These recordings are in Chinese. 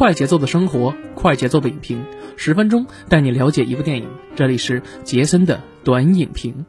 快节奏的生活，快节奏的影评，十分钟带你了解一部电影。这里是杰森的短影评。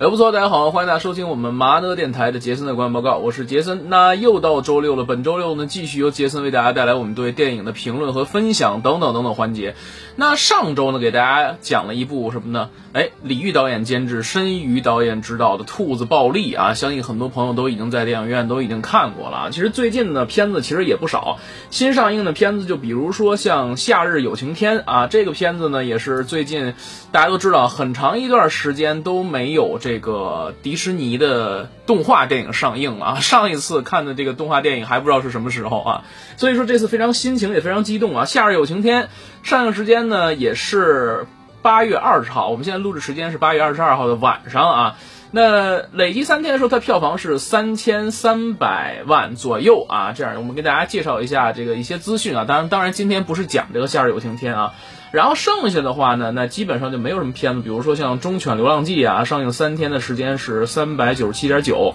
哎，不错，大家好，欢迎大家收听我们麻德电台的杰森的观影报告，我是杰森。那又到周六了，本周六呢，继续由杰森为大家带来我们对电影的评论和分享等等等等环节。那上周呢，给大家讲了一部什么呢？哎，李玉导演监制，申瑜导演执导的《兔子暴力》啊，相信很多朋友都已经在电影院都已经看过了。其实最近的片子其实也不少，新上映的片子就比如说像《夏日有晴天》啊，这个片子呢也是最近大家都知道，很长一段时间都没有这这个迪士尼的动画电影上映了啊。上一次看的这个动画电影还不知道是什么时候啊，所以说这次非常心情也非常激动啊。《夏日有晴天》上映时间呢也是。八月二十号，我们现在录制时间是八月二十二号的晚上啊。那累计三天的时候，它票房是三千三百万左右啊。这样，我们给大家介绍一下这个一些资讯啊。当然，当然今天不是讲这个《夏日有晴天》啊。然后剩下的话呢，那基本上就没有什么片子，比如说像《忠犬流浪记》啊，上映三天的时间是三百九十七点九。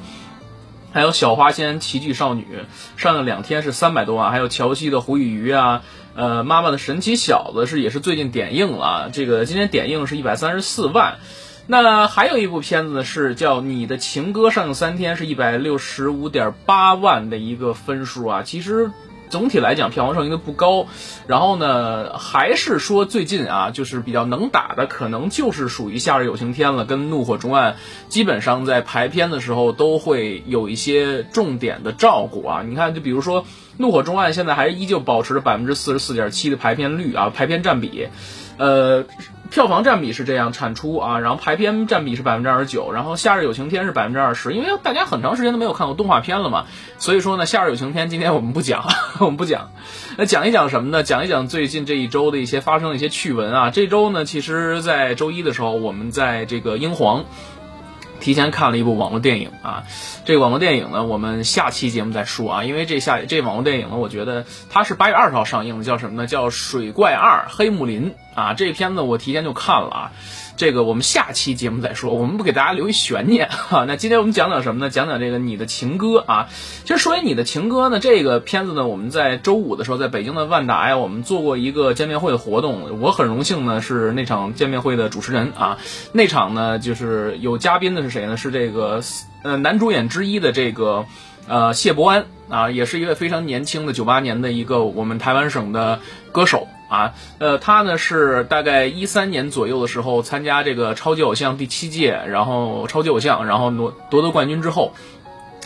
还有《小花仙奇迹少女》上映两天是三百多万，还有乔西的《胡与鱼》啊，呃，妈妈的神奇小子是也是最近点映了，这个今天点映是一百三十四万。那还有一部片子呢，是叫《你的情歌》，上映三天是一百六十五点八万的一个分数啊，其实。总体来讲，票房上映的不高，然后呢，还是说最近啊，就是比较能打的，可能就是属于《夏日有晴天》了，跟《怒火中案》基本上在排片的时候都会有一些重点的照顾啊。你看，就比如说《怒火中案》，现在还依旧保持着百分之四十四点七的排片率啊，排片占比，呃。票房占比是这样，产出啊，然后排片占比是百分之二十九，然后《夏日有晴天》是百分之二十，因为大家很长时间都没有看过动画片了嘛，所以说呢，《夏日有晴天》今天我们不讲，我们不讲，那讲一讲什么呢？讲一讲最近这一周的一些发生的一些趣闻啊。这周呢，其实在周一的时候，我们在这个英皇。提前看了一部网络电影啊，这个网络电影呢，我们下期节目再说啊，因为这下这网络电影呢，我觉得它是八月二十号上映的，叫什么呢？叫《水怪二：黑木林》啊，这片子我提前就看了啊。这个我们下期节目再说，我们不给大家留一悬念哈。那今天我们讲讲什么呢？讲讲这个你的情歌啊。其实说起你的情歌呢，这个片子呢，我们在周五的时候在北京的万达呀，我们做过一个见面会的活动。我很荣幸呢是那场见面会的主持人啊。那场呢就是有嘉宾的是谁呢？是这个呃男主演之一的这个呃谢伯安啊，也是一位非常年轻的九八年的一个我们台湾省的歌手。啊，呃，他呢是大概一三年左右的时候参加这个超级偶像第七届，然后超级偶像，然后夺夺得冠军之后。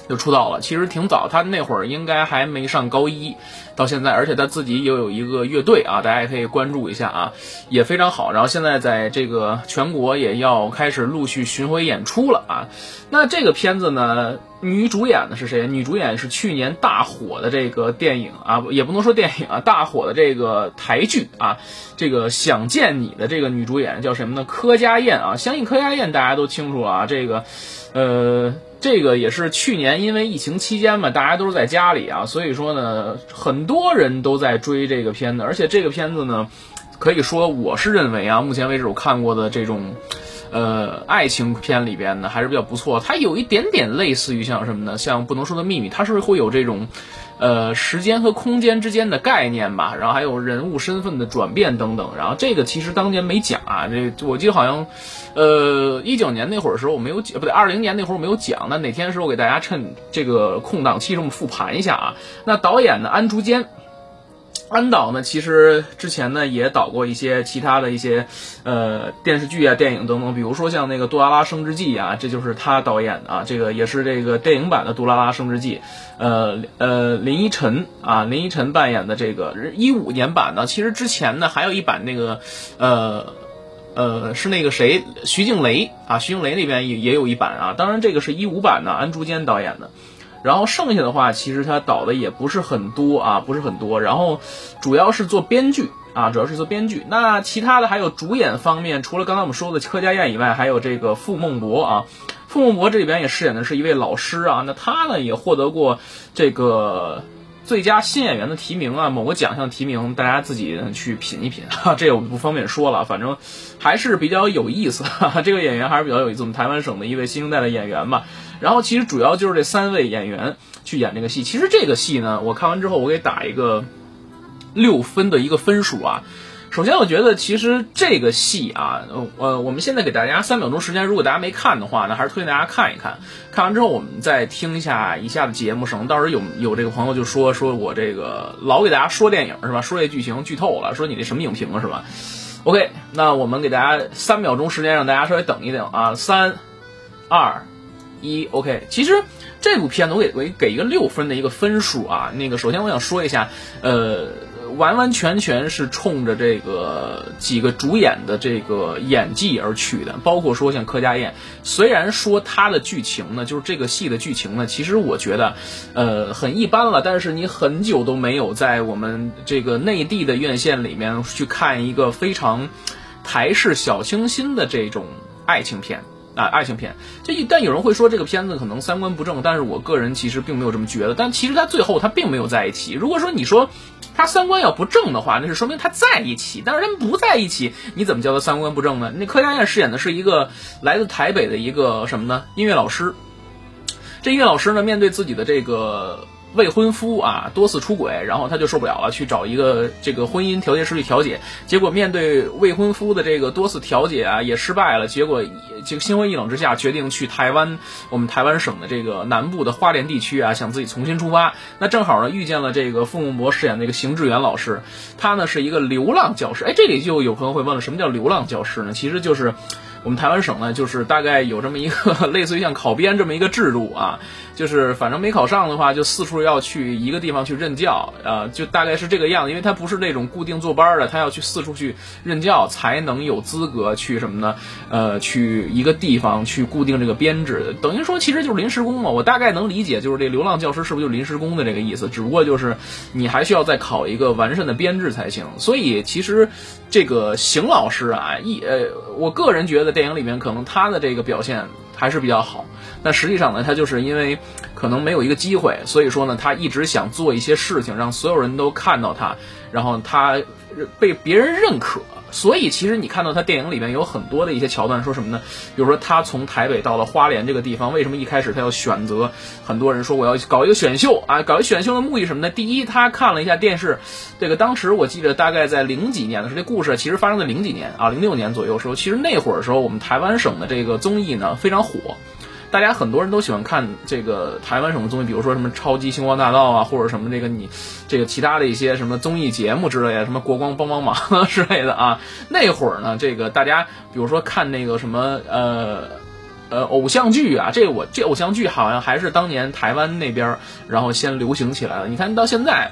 就出道了，其实挺早，他那会儿应该还没上高一，到现在，而且他自己又有一个乐队啊，大家也可以关注一下啊，也非常好。然后现在在这个全国也要开始陆续巡回演出了啊。那这个片子呢，女主演的是谁？女主演是去年大火的这个电影啊，也不能说电影啊，大火的这个台剧啊，这个想见你的这个女主演叫什么呢？柯佳燕啊，相信柯佳燕大家都清楚啊，这个，呃。这个也是去年因为疫情期间嘛，大家都是在家里啊，所以说呢，很多人都在追这个片子，而且这个片子呢，可以说我是认为啊，目前为止我看过的这种，呃，爱情片里边呢还是比较不错，它有一点点类似于像什么呢？像不能说的秘密，它是会有这种。呃，时间和空间之间的概念吧，然后还有人物身份的转变等等，然后这个其实当年没讲啊，这我记得好像，呃，一九年那会儿时候我没有讲，不对，二零年那会儿我没有讲，那哪天时候我给大家趁这个空档期，这么复盘一下啊。那导演呢，安竹坚。安导呢，其实之前呢也导过一些其他的一些，呃电视剧啊、电影等等，比如说像那个《杜拉拉升职记》啊，这就是他导演的啊，这个也是这个电影版的《杜拉拉升职记》，呃呃林依晨啊，林依晨扮演的这个一五年版的，其实之前呢还有一版那个，呃呃是那个谁徐静蕾啊，徐静蕾那边也也有一版啊，当然这个是一五版的，安竹坚导演的。然后剩下的话，其实他导的也不是很多啊，不是很多。然后主要是做编剧啊，主要是做编剧。那其他的还有主演方面，除了刚才我们说的柯佳燕以外，还有这个傅孟博啊。傅孟博这里边也饰演的是一位老师啊。那他呢也获得过这个最佳新演员的提名啊，某个奖项提名，大家自己去品一品哈，这我不方便说了，反正还是比较有意思。哈哈这个演员还是比较有意思，我们台湾省的一位新生代的演员吧。然后其实主要就是这三位演员去演这个戏。其实这个戏呢，我看完之后，我给打一个六分的一个分数啊。首先，我觉得其实这个戏啊，呃，我们现在给大家三秒钟时间，如果大家没看的话呢，还是推荐大家看一看。看完之后，我们再听一下以下的节目声。到时候有有这个朋友就说说我这个老给大家说电影是吧？说这剧情剧透了，说你那什么影评是吧？OK，那我们给大家三秒钟时间，让大家稍微等一等啊，三、二、一，OK。其实这部片子我给我给一个六分的一个分数啊。那个首先我想说一下，呃。完完全全是冲着这个几个主演的这个演技而去的，包括说像柯佳燕，虽然说她的剧情呢，就是这个戏的剧情呢，其实我觉得，呃，很一般了。但是你很久都没有在我们这个内地的院线里面去看一个非常台式小清新的这种爱情片。啊，爱情片，就一但有人会说这个片子可能三观不正，但是我个人其实并没有这么觉得。但其实他最后他并没有在一起。如果说你说他三观要不正的话，那是说明他在一起。但是他们不在一起，你怎么叫他三观不正呢？那柯佳燕饰演的是一个来自台北的一个什么呢？音乐老师。这音乐老师呢，面对自己的这个。未婚夫啊多次出轨，然后他就受不了了，去找一个这个婚姻调解师去调解。结果面对未婚夫的这个多次调解啊，也失败了。结果这个心灰意冷之下，决定去台湾，我们台湾省的这个南部的花莲地区啊，想自己重新出发。那正好呢，遇见了这个傅孟博饰演那个邢志远老师，他呢是一个流浪教师。哎，这里就有朋友会问了，什么叫流浪教师呢？其实就是。我们台湾省呢，就是大概有这么一个 类似于像考编这么一个制度啊，就是反正没考上的话，就四处要去一个地方去任教啊，就大概是这个样子。因为他不是那种固定坐班的，他要去四处去任教，才能有资格去什么呢？呃，去一个地方去固定这个编制，等于说其实就是临时工嘛。我大概能理解，就是这流浪教师是不是就临时工的这个意思？只不过就是你还需要再考一个完善的编制才行。所以其实这个邢老师啊，一呃，我个人觉得。电影里面可能他的这个表现还是比较好，但实际上呢，他就是因为可能没有一个机会，所以说呢，他一直想做一些事情，让所有人都看到他，然后他被别人认可。所以其实你看到他电影里面有很多的一些桥段，说什么呢？比如说他从台北到了花莲这个地方，为什么一开始他要选择？很多人说我要搞一个选秀啊，搞一选秀的目的什么呢？第一，他看了一下电视，这个当时我记得大概在零几年的时候，这故事其实发生在零几年啊，零六年左右时候。其实那会儿的时候，我们台湾省的这个综艺呢非常火。大家很多人都喜欢看这个台湾什么综艺，比如说什么《超级星光大道》啊，或者什么这个你这个其他的一些什么综艺节目之类的，什么国光帮帮忙 之类的啊。那会儿呢，这个大家比如说看那个什么呃呃偶像剧啊，这我这偶像剧好像还是当年台湾那边然后先流行起来了。你看到现在。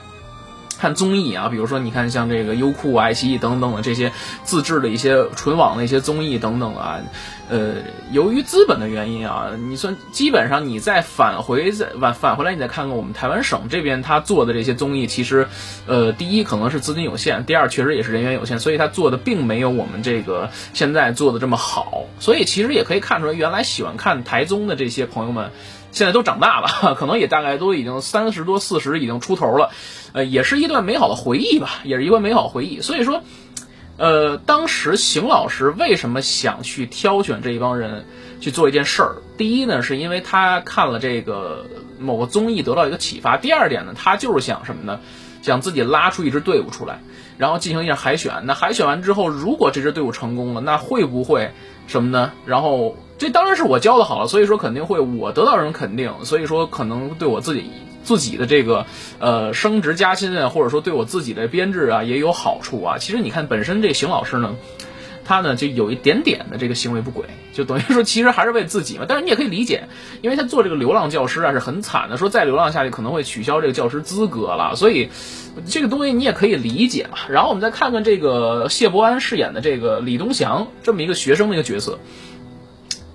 看综艺啊，比如说你看像这个优酷、爱奇艺等等的这些自制的一些纯网的一些综艺等等啊，呃，由于资本的原因啊，你算基本上你再返回再返返回来，你再看看我们台湾省这边他做的这些综艺，其实，呃，第一可能是资金有限，第二确实也是人员有限，所以他做的并没有我们这个现在做的这么好，所以其实也可以看出来，原来喜欢看台综的这些朋友们。现在都长大了，可能也大概都已经三十多、四十，已经出头了，呃，也是一段美好的回忆吧，也是一段美好回忆。所以说，呃，当时邢老师为什么想去挑选这一帮人去做一件事儿？第一呢，是因为他看了这个某个综艺得到一个启发；第二点呢，他就是想什么呢？想自己拉出一支队伍出来，然后进行一下海选。那海选完之后，如果这支队伍成功了，那会不会什么呢？然后。这当然是我教的好了，所以说肯定会我得到人肯定，所以说可能对我自己自己的这个呃升职加薪啊，或者说对我自己的编制啊也有好处啊。其实你看本身这邢老师呢，他呢就有一点点的这个行为不轨，就等于说其实还是为自己嘛。但是你也可以理解，因为他做这个流浪教师啊是很惨的，说再流浪下去可能会取消这个教师资格了，所以这个东西你也可以理解嘛。然后我们再看看这个谢伯安饰演的这个李东祥这么一个学生的一个角色。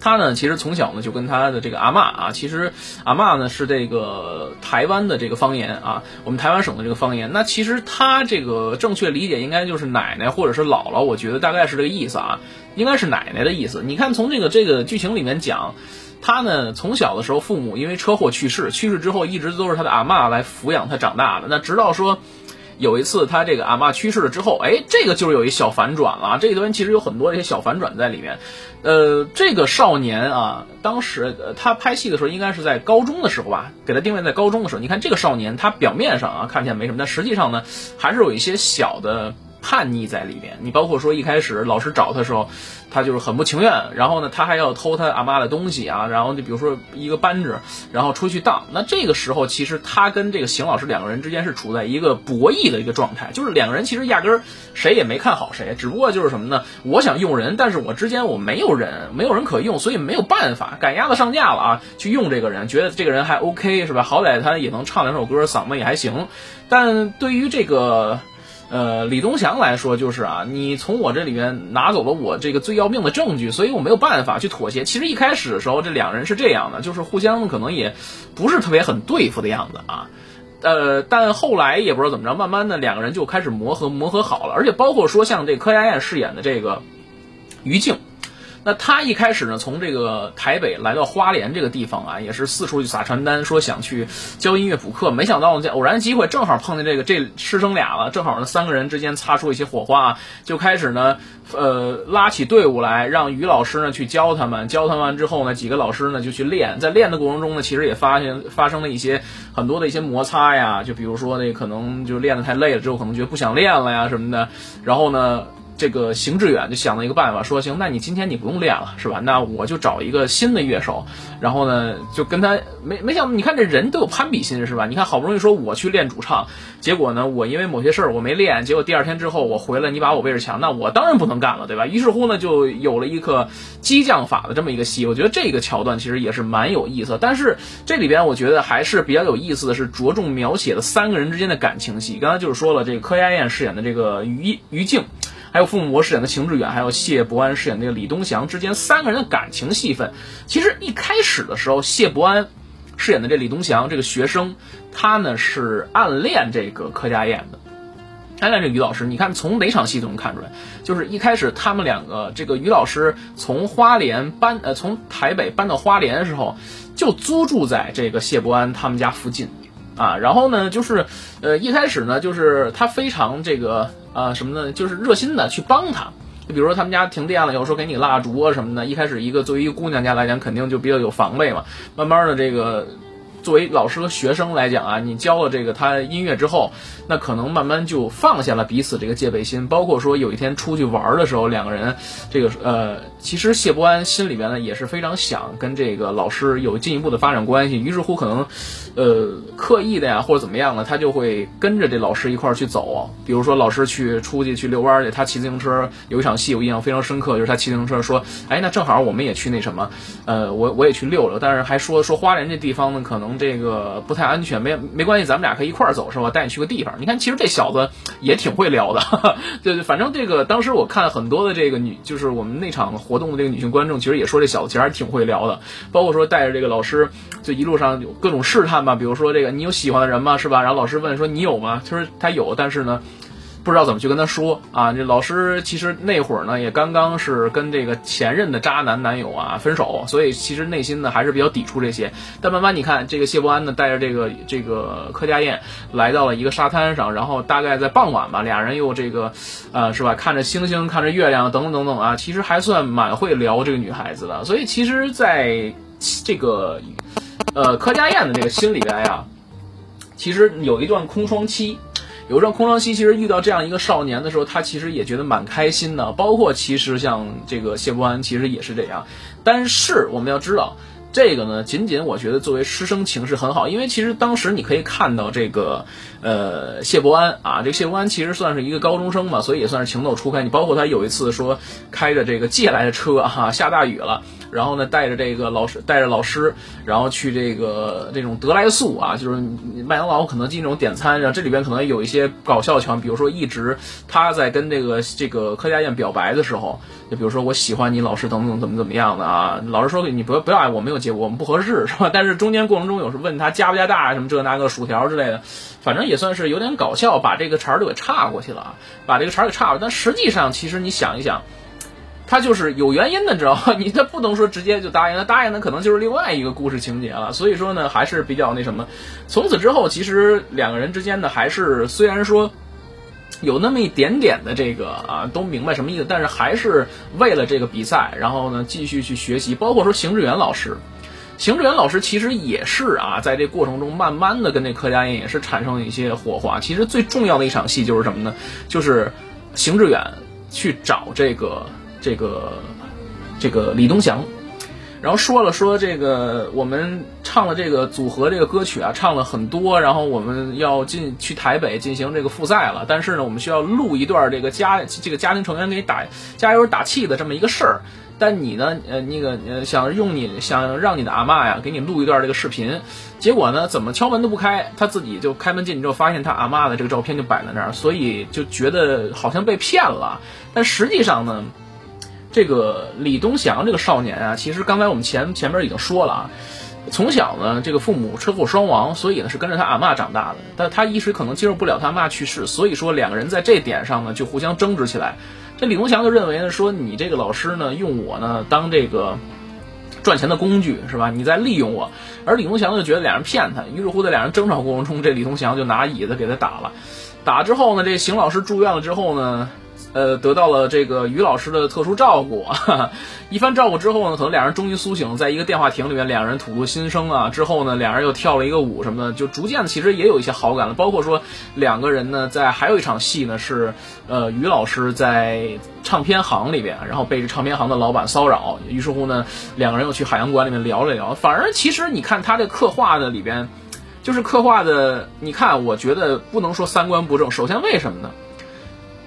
他呢，其实从小呢就跟他的这个阿妈啊，其实阿妈呢是这个台湾的这个方言啊，我们台湾省的这个方言。那其实他这个正确理解应该就是奶奶或者是姥姥，我觉得大概是这个意思啊，应该是奶奶的意思。你看从这个这个剧情里面讲，他呢从小的时候父母因为车祸去世，去世之后一直都是他的阿嬷来抚养他长大的。那直到说。有一次，他这个阿妈去世了之后，哎，这个就是有一小反转了。这个东西其实有很多一些小反转在里面。呃，这个少年啊，当时他拍戏的时候应该是在高中的时候吧，给他定位在高中的时候。你看这个少年，他表面上啊看起来没什么，但实际上呢，还是有一些小的。叛逆在里面，你包括说一开始老师找他的时候，他就是很不情愿，然后呢，他还要偷他阿妈的东西啊，然后就比如说一个扳指，然后出去当。那这个时候，其实他跟这个邢老师两个人之间是处在一个博弈的一个状态，就是两个人其实压根儿谁也没看好谁，只不过就是什么呢？我想用人，但是我之间我没有人，没有人可用，所以没有办法赶鸭子上架了啊，去用这个人，觉得这个人还 OK 是吧？好歹他也能唱两首歌，嗓子也还行。但对于这个。呃，李东祥来说就是啊，你从我这里面拿走了我这个最要命的证据，所以我没有办法去妥协。其实一开始的时候，这两人是这样的，就是互相可能也不是特别很对付的样子啊。呃，但后来也不知道怎么着，慢慢的两个人就开始磨合，磨合好了。而且包括说像这柯佳燕饰演的这个于静。那他一开始呢，从这个台北来到花莲这个地方啊，也是四处去撒传单，说想去教音乐补课。没想到呢这偶然机会，正好碰见这个这师生俩了，正好呢三个人之间擦出一些火花，就开始呢，呃，拉起队伍来，让于老师呢去教他们。教他们完之后呢，几个老师呢就去练。在练的过程中呢，其实也发现发生了一些很多的一些摩擦呀，就比如说那可能就练得太累了之后，可能觉得不想练了呀什么的。然后呢。这个邢志远就想了一个办法，说行，那你今天你不用练了，是吧？那我就找一个新的乐手，然后呢，就跟他没没想到，你看这人都有攀比心，是吧？你看好不容易说我去练主唱，结果呢，我因为某些事儿我没练，结果第二天之后我回来，你把我位置抢，那我当然不能干了，对吧？于是乎呢，就有了一个激将法的这么一个戏，我觉得这个桥段其实也是蛮有意思。但是这里边我觉得还是比较有意思的是着重描写了三个人之间的感情戏。刚才就是说了，这个柯佳燕饰演的这个于于静。还有傅博饰演的秦志远，还有谢伯安饰演那个李东祥之间三个人的感情戏份，其实一开始的时候，谢伯安饰演的这李东祥这个学生，他呢是暗恋这个柯佳燕的，暗恋这于老师。你看从哪场戏都能看出来，就是一开始他们两个，这个于老师从花莲搬呃从台北搬到花莲的时候，就租住在这个谢伯安他们家附近。啊，然后呢，就是，呃，一开始呢，就是他非常这个啊什么呢，就是热心的去帮他，就比如说他们家停电了，有时候给你蜡烛啊什么的。一开始一个作为一个姑娘家来讲，肯定就比较有防备嘛。慢慢的这个。作为老师和学生来讲啊，你教了这个他音乐之后，那可能慢慢就放下了彼此这个戒备心。包括说有一天出去玩的时候，两个人这个呃，其实谢伯安心里边呢也是非常想跟这个老师有进一步的发展关系。于是乎，可能呃刻意的呀或者怎么样的，他就会跟着这老师一块儿去走。比如说老师去出去去遛弯儿去，他骑自行车有一场戏我印象非常深刻，就是他骑自行车说：“哎，那正好我们也去那什么，呃，我我也去溜溜。”但是还说说花莲这地方呢，可能。这个不太安全，没没关系，咱们俩可以一块儿走，是吧？带你去个地方。你看，其实这小子也挺会聊的，对对。反正这个当时我看很多的这个女，就是我们那场活动的这个女性观众，其实也说这小子其实还挺会聊的。包括说带着这个老师，就一路上有各种试探吧，比如说这个你有喜欢的人吗？是吧？然后老师问说你有吗？他说他有，但是呢。不知道怎么去跟他说啊？这老师其实那会儿呢，也刚刚是跟这个前任的渣男男友啊分手，所以其实内心呢还是比较抵触这些。但慢慢你看，这个谢伯安呢带着这个这个柯佳燕来到了一个沙滩上，然后大概在傍晚吧，俩人又这个，呃，是吧？看着星星，看着月亮，等等等等啊，其实还算蛮会聊这个女孩子的。所以其实在这个，呃，柯佳燕的这个心里边呀，其实有一段空窗期。有一段空窗期，其实遇到这样一个少年的时候，他其实也觉得蛮开心的。包括其实像这个谢伯安，其实也是这样。但是我们要知道，这个呢，仅仅我觉得作为师生情是很好，因为其实当时你可以看到这个呃谢伯安啊，这个谢伯安其实算是一个高中生嘛，所以也算是情窦初开。你包括他有一次说开着这个借来的车哈，下大雨了。然后呢，带着这个老师，带着老师，然后去这个这种得来速啊，就是麦当劳、肯德基那种点餐，然后这里边可能有一些搞笑桥，比如说一直他在跟这个这个柯佳燕表白的时候，就比如说我喜欢你，老师等等怎么怎么样的啊，老师说你不要不要爱我，没有结果，我们不合适 是吧？但是中间过程中有时问他加不加大什么这那个薯条之类的，反正也算是有点搞笑，把这个茬儿都给岔过去了啊，把这个茬儿给岔了。但实际上，其实你想一想。他就是有原因的，知道吗？你这不能说直接就答应，他答应的可能就是另外一个故事情节了。所以说呢，还是比较那什么。从此之后，其实两个人之间呢，还是虽然说有那么一点点的这个啊，都明白什么意思，但是还是为了这个比赛，然后呢继续去学习。包括说邢志远老师，邢志远老师其实也是啊，在这过程中慢慢的跟这柯佳燕也是产生了一些火花。其实最重要的一场戏就是什么呢？就是邢志远去找这个。这个这个李东祥，然后说了说这个我们唱了这个组合这个歌曲啊，唱了很多，然后我们要进去台北进行这个复赛了，但是呢，我们需要录一段这个家这个家庭成员给你打加油打气的这么一个事儿。但你呢，呃，那个呃，想用你想让你的阿妈呀给你录一段这个视频，结果呢，怎么敲门都不开，他自己就开门进去之后，发现他阿妈的这个照片就摆在那儿，所以就觉得好像被骗了。但实际上呢。这个李东祥这个少年啊，其实刚才我们前前面已经说了啊，从小呢，这个父母车祸双亡，所以呢是跟着他阿妈长大的。但他一时可能接受不了他妈去世，所以说两个人在这点上呢就互相争执起来。这李东祥就认为呢，说你这个老师呢用我呢当这个赚钱的工具是吧？你在利用我。而李东祥就觉得两人骗他，于是乎在两人争吵过程中，这李东祥就拿椅子给他打了。打之后呢，这邢老师住院了之后呢。呃，得到了这个于老师的特殊照顾，一番照顾之后呢，可能两人终于苏醒，在一个电话亭里面，两人吐露心声啊。之后呢，两人又跳了一个舞什么的，就逐渐的其实也有一些好感了。包括说两个人呢，在还有一场戏呢，是呃于老师在唱片行里边，然后被这唱片行的老板骚扰，于是乎呢，两个人又去海洋馆里面聊了聊。反而其实你看他这刻画的里边，就是刻画的，你看我觉得不能说三观不正。首先为什么呢？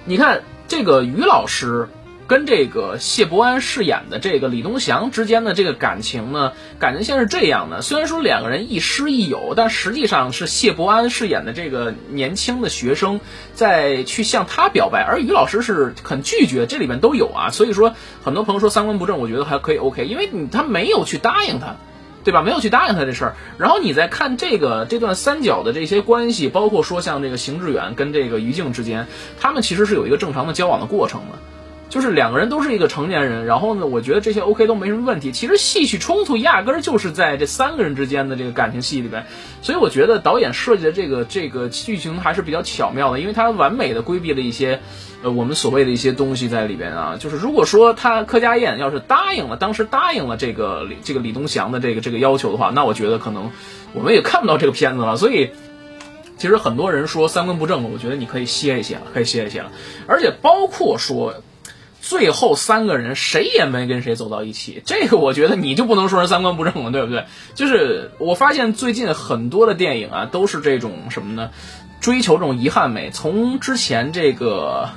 你看。这个于老师跟这个谢伯安饰演的这个李东祥之间的这个感情呢，感情线是这样的。虽然说两个人亦师亦友，但实际上是谢伯安饰演的这个年轻的学生在去向他表白，而于老师是很拒绝。这里面都有啊，所以说很多朋友说三观不正，我觉得还可以 OK，因为你他没有去答应他。对吧？没有去答应他这事儿，然后你再看这个这段三角的这些关系，包括说像这个邢志远跟这个于静之间，他们其实是有一个正常的交往的过程的。就是两个人都是一个成年人，然后呢，我觉得这些 OK 都没什么问题。其实戏曲冲突压根儿就是在这三个人之间的这个感情戏里边，所以我觉得导演设计的这个这个剧情还是比较巧妙的，因为他完美的规避了一些呃我们所谓的一些东西在里边啊。就是如果说他柯佳燕要是答应了，当时答应了这个这个李东祥的这个这个要求的话，那我觉得可能我们也看不到这个片子了。所以其实很多人说三观不正，我觉得你可以歇一歇了，可以歇一歇了，而且包括说。最后三个人谁也没跟谁走到一起，这个我觉得你就不能说人三观不正了，对不对？就是我发现最近很多的电影啊，都是这种什么呢？追求这种遗憾美。从之前这个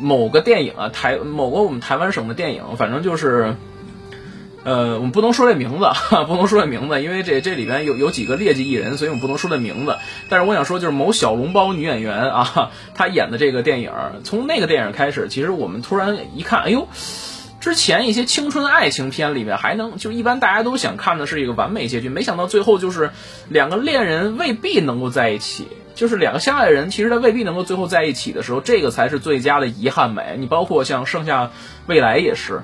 某个电影啊，台某个我们台湾省的电影，反正就是。呃，我们不能说这名字，不能说这名字，因为这这里边有有几个劣迹艺人，所以我们不能说这名字。但是我想说，就是某小笼包女演员啊，她演的这个电影，从那个电影开始，其实我们突然一看，哎呦，之前一些青春爱情片里面还能，就一般大家都想看的是一个完美结局，没想到最后就是两个恋人未必能够在一起，就是两个相爱的人，其实他未必能够最后在一起的时候，这个才是最佳的遗憾美。你包括像盛夏未来也是。《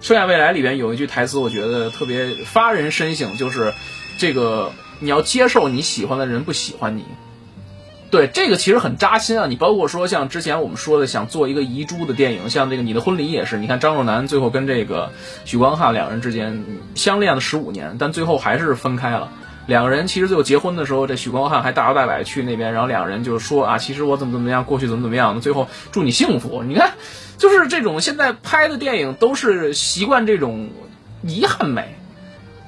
盛夏未来》里边有一句台词，我觉得特别发人深省，就是这个你要接受你喜欢的人不喜欢你。对，这个其实很扎心啊！你包括说像之前我们说的想做一个遗珠的电影，像这个《你的婚礼》也是，你看张若楠最后跟这个许光汉两人之间相恋了十五年，但最后还是分开了。两个人其实最后结婚的时候，这许光汉还大摇大摆去那边，然后两个人就说啊，其实我怎么怎么样，过去怎么怎么样，最后祝你幸福。你看。就是这种现在拍的电影都是习惯这种遗憾美，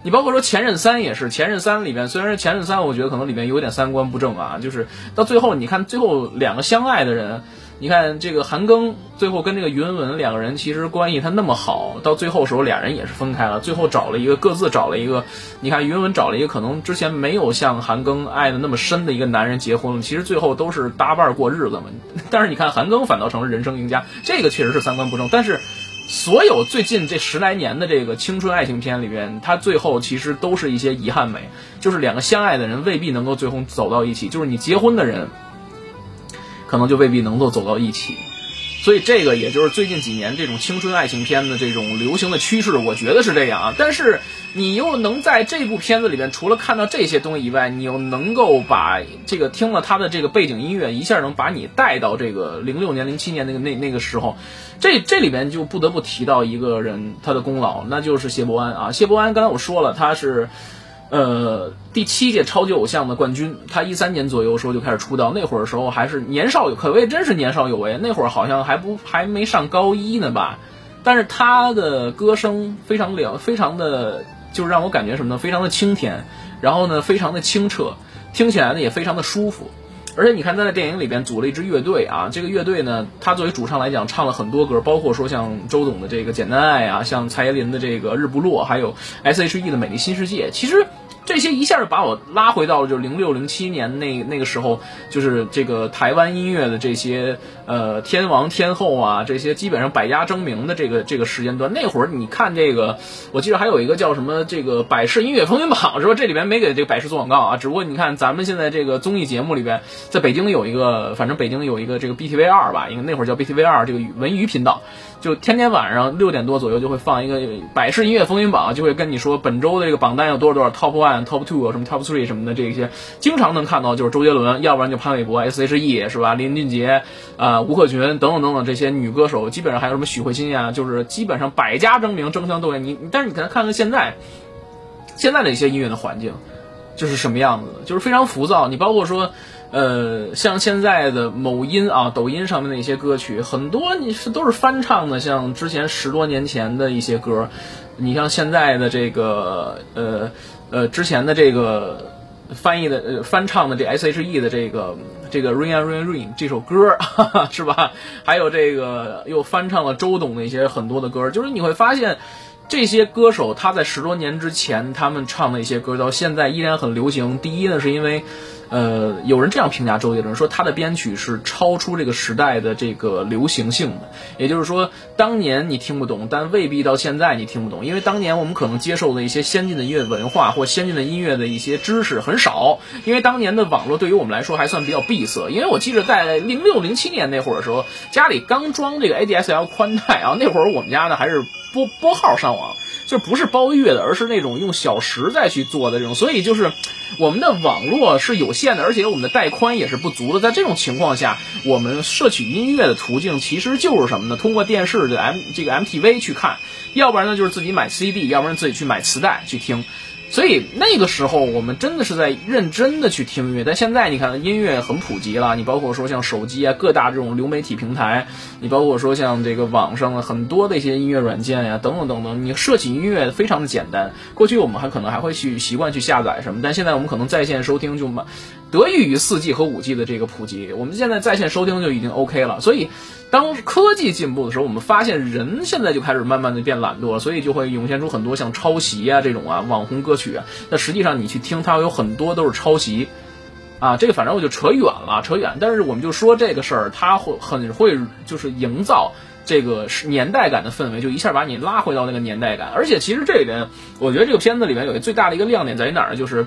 你包括说《前任三》也是，《前任三》里边虽然《前任三》，我觉得可能里面有点三观不正啊，就是到最后你看最后两个相爱的人。你看这个韩庚最后跟这个于文文两个人其实关系他那么好，到最后时候俩人也是分开了，最后找了一个各自找了一个，你看于文文找了一个可能之前没有像韩庚爱的那么深的一个男人结婚了，其实最后都是搭伴过日子嘛。但是你看韩庚反倒成了人生赢家，这个确实是三观不正。但是所有最近这十来年的这个青春爱情片里边，他最后其实都是一些遗憾美，就是两个相爱的人未必能够最后走到一起，就是你结婚的人。可能就未必能够走到一起，所以这个也就是最近几年这种青春爱情片的这种流行的趋势，我觉得是这样啊。但是你又能在这部片子里面，除了看到这些东西以外，你又能够把这个听了他的这个背景音乐，一下能把你带到这个零六年、零七年那个那那个时候。这这里边就不得不提到一个人他的功劳，那就是谢伯安啊。谢伯安刚才我说了，他是。呃，第七届超级偶像的冠军，他一三年左右时候就开始出道，那会儿的时候还是年少有，可谓真是年少有为。那会儿好像还不还没上高一呢吧，但是他的歌声非常了，非常的，就是让我感觉什么呢？非常的清甜，然后呢，非常的清澈，听起来呢也非常的舒服。而且你看他在电影里边组了一支乐队啊，这个乐队呢，他作为主唱来讲，唱了很多歌，包括说像周董的这个《简单爱》啊，像蔡依林的这个《日不落》，还有 S.H.E 的《美丽新世界》，其实。这些一下就把我拉回到了就零六零七年那那个时候，就是这个台湾音乐的这些呃天王天后啊，这些基本上百家争鸣的这个这个时间段。那会儿你看这个，我记得还有一个叫什么这个百事音乐风云榜是吧？这里边没给这个百事做广告啊，只不过你看咱们现在这个综艺节目里边，在北京有一个，反正北京有一个这个 BTV 二吧，因为那会儿叫 BTV 二这个文娱频道。就天天晚上六点多左右就会放一个百事音乐风云榜，就会跟你说本周的这个榜单有多少多少 top one、top two 什么 top three 什么的这些，经常能看到就是周杰伦，要不然就潘玮柏、S.H.E 是吧？林俊杰啊、吴克群等等等等这些女歌手，基本上还有什么许慧欣呀，就是基本上百家争鸣、争相斗艳。你但是你可能看看现在，现在的一些音乐的环境就是什么样子的？就是非常浮躁。你包括说。呃，像现在的某音啊、抖音上面的一些歌曲，很多你是都是翻唱的，像之前十多年前的一些歌，你像现在的这个呃呃之前的这个翻译的呃 翻唱的这 S.H.E 的这个这个 Rain Rain Rain 这首歌哈哈是吧？还有这个又翻唱了周董的一些很多的歌，就是你会发现这些歌手他在十多年之前他们唱的一些歌，到现在依然很流行。第一呢，是因为。呃，有人这样评价周杰伦，说他的编曲是超出这个时代的这个流行性的，也就是说，当年你听不懂，但未必到现在你听不懂，因为当年我们可能接受的一些先进的音乐文化或先进的音乐的一些知识很少，因为当年的网络对于我们来说还算比较闭塞。因为我记得在零六零七年那会儿的时候，家里刚装这个 ADSL 宽带啊，那会儿我们家呢还是拨拨号上网。就不是包月的，而是那种用小时再去做的这种，所以就是我们的网络是有限的，而且我们的带宽也是不足的。在这种情况下，我们摄取音乐的途径其实就是什么呢？通过电视的 M 这个 MTV 去看，要不然呢就是自己买 CD，要不然自己去买磁带去听。所以那个时候，我们真的是在认真的去听音乐。但现在你看，音乐很普及了，你包括说像手机啊，各大这种流媒体平台，你包括说像这个网上的很多的一些音乐软件呀，等等等等，你摄取音乐非常的简单。过去我们还可能还会去习惯去下载什么，但现在我们可能在线收听就满。得益于四 G 和五 G 的这个普及，我们现在在线收听就已经 OK 了。所以，当科技进步的时候，我们发现人现在就开始慢慢的变懒惰，所以就会涌现出很多像抄袭啊这种啊网红歌曲啊。那实际上你去听，它有很多都是抄袭啊。这个反正我就扯远了，扯远。但是我们就说这个事儿，它会很会就是营造这个年代感的氛围，就一下把你拉回到那个年代感。而且其实这里边，我觉得这个片子里面有一个最大的一个亮点在于哪儿呢？就是。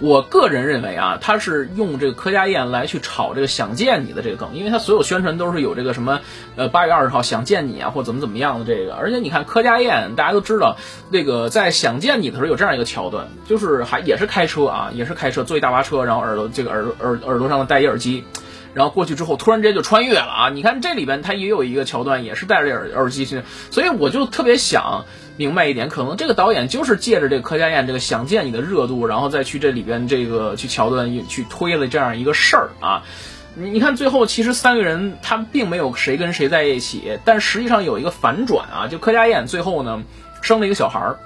我个人认为啊，他是用这个柯佳燕来去炒这个想见你的这个梗，因为他所有宣传都是有这个什么，呃，八月二十号想见你啊，或怎么怎么样的这个。而且你看柯佳燕，大家都知道，那个在想见你的时候有这样一个桥段，就是还也是开车啊，也是开车坐一大巴车，然后耳朵这个耳耳耳朵上戴一耳机，然后过去之后突然之间就穿越了啊。你看这里边他也有一个桥段，也是戴着耳耳机去，所以我就特别想。明白一点，可能这个导演就是借着这个柯佳燕这个想见你的热度，然后再去这里边这个去桥段去推了这样一个事儿啊。你看最后其实三个人他并没有谁跟谁在一起，但实际上有一个反转啊，就柯佳燕最后呢生了一个小孩儿。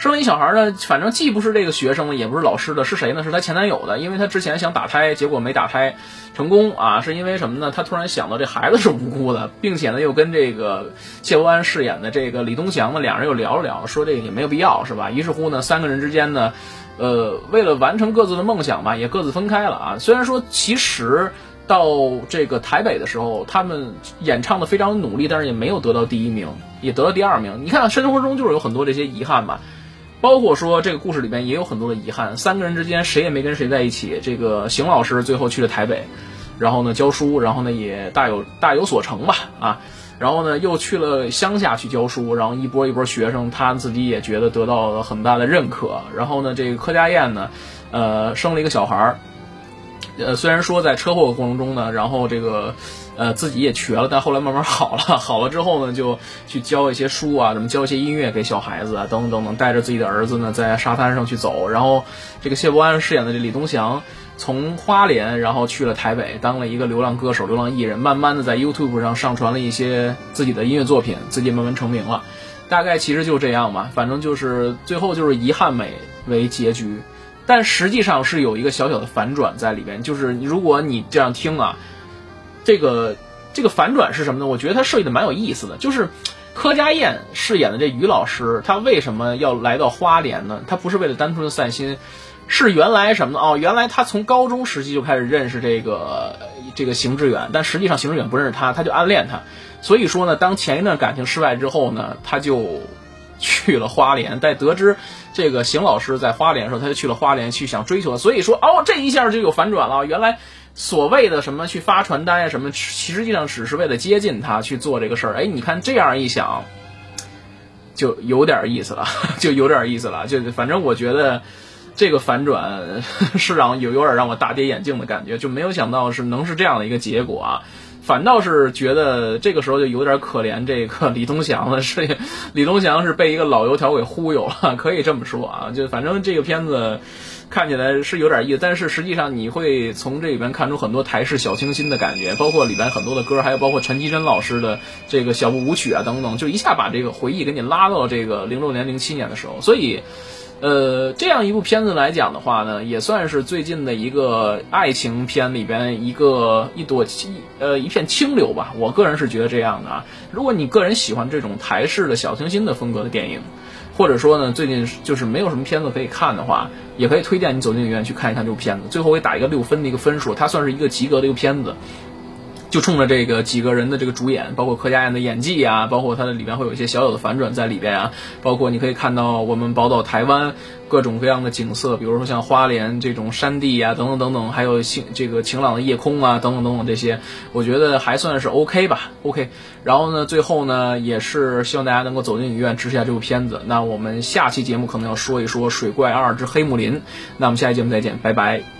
生了一小孩呢，反正既不是这个学生，也不是老师的，是谁呢？是她前男友的，因为她之前想打胎，结果没打胎成功啊，是因为什么呢？她突然想到这孩子是无辜的，并且呢又跟这个谢伯安饰演的这个李东祥呢，两人又聊了聊，说这个也没有必要，是吧？于是乎呢，三个人之间呢，呃，为了完成各自的梦想吧，也各自分开了啊。虽然说其实到这个台北的时候，他们演唱的非常努力，但是也没有得到第一名，也得了第二名。你看生活中就是有很多这些遗憾吧。包括说这个故事里边也有很多的遗憾，三个人之间谁也没跟谁在一起。这个邢老师最后去了台北，然后呢教书，然后呢也大有大有所成吧 啊。然后呢，又去了乡下去教书，然后一波一波学生，他自己也觉得得到了很大的认可。然后呢，这个柯佳燕呢，呃，生了一个小孩儿，呃，虽然说在车祸过程中呢，然后这个，呃，自己也瘸了，但后来慢慢好了，好了之后呢，就去教一些书啊，怎么教一些音乐给小孩子啊，等等等等，带着自己的儿子呢，在沙滩上去走。然后这个谢伯安饰演的这李东祥。从花莲，然后去了台北，当了一个流浪歌手、流浪艺人，慢慢的在 YouTube 上上传了一些自己的音乐作品，自己慢慢成名了。大概其实就这样吧，反正就是最后就是遗憾美为结局，但实际上是有一个小小的反转在里边。就是如果你这样听啊，这个这个反转是什么呢？我觉得他设计的蛮有意思的。就是柯佳燕饰演的这于老师，他为什么要来到花莲呢？他不是为了单纯的散心。是原来什么呢？哦，原来他从高中时期就开始认识这个这个邢志远，但实际上邢志远不认识他，他就暗恋他。所以说呢，当前一段感情失败之后呢，他就去了花莲。在得知这个邢老师在花莲的时候，他就去了花莲去想追求。所以说，哦，这一下就有反转了。原来所谓的什么去发传单呀什么，实际上只是为了接近他去做这个事儿。哎，你看这样一想，就有点意思了，就有点意思了。就反正我觉得。这个反转 是让有有点让我大跌眼镜的感觉，就没有想到是能是这样的一个结果啊！反倒是觉得这个时候就有点可怜这个李东祥了，是 李东祥是被一个老油条给忽悠了，可以这么说啊！就反正这个片子看起来是有点意思，但是实际上你会从这里边看出很多台式小清新的感觉，包括里边很多的歌，还有包括陈绮贞老师的这个小步舞曲啊等等，就一下把这个回忆给你拉到这个零六年、零七年的时候，所以。呃，这样一部片子来讲的话呢，也算是最近的一个爱情片里边一个一朵清呃一片清流吧。我个人是觉得这样的啊。如果你个人喜欢这种台式的小清新的风格的电影，或者说呢最近就是没有什么片子可以看的话，也可以推荐你走进影院去看一看这部片子。最后我打一个六分的一个分数，它算是一个及格的一个片子。就冲着这个几个人的这个主演，包括柯佳燕的演技啊，包括它的里边会有一些小小的反转在里边啊，包括你可以看到我们宝岛台湾各种各样的景色，比如说像花莲这种山地啊，等等等等，还有晴这个晴朗的夜空啊，等等等等这些，我觉得还算是 OK 吧，OK。然后呢，最后呢，也是希望大家能够走进影院支持下这部片子。那我们下期节目可能要说一说《水怪二之黑木林》，那我们下期节目再见，拜拜。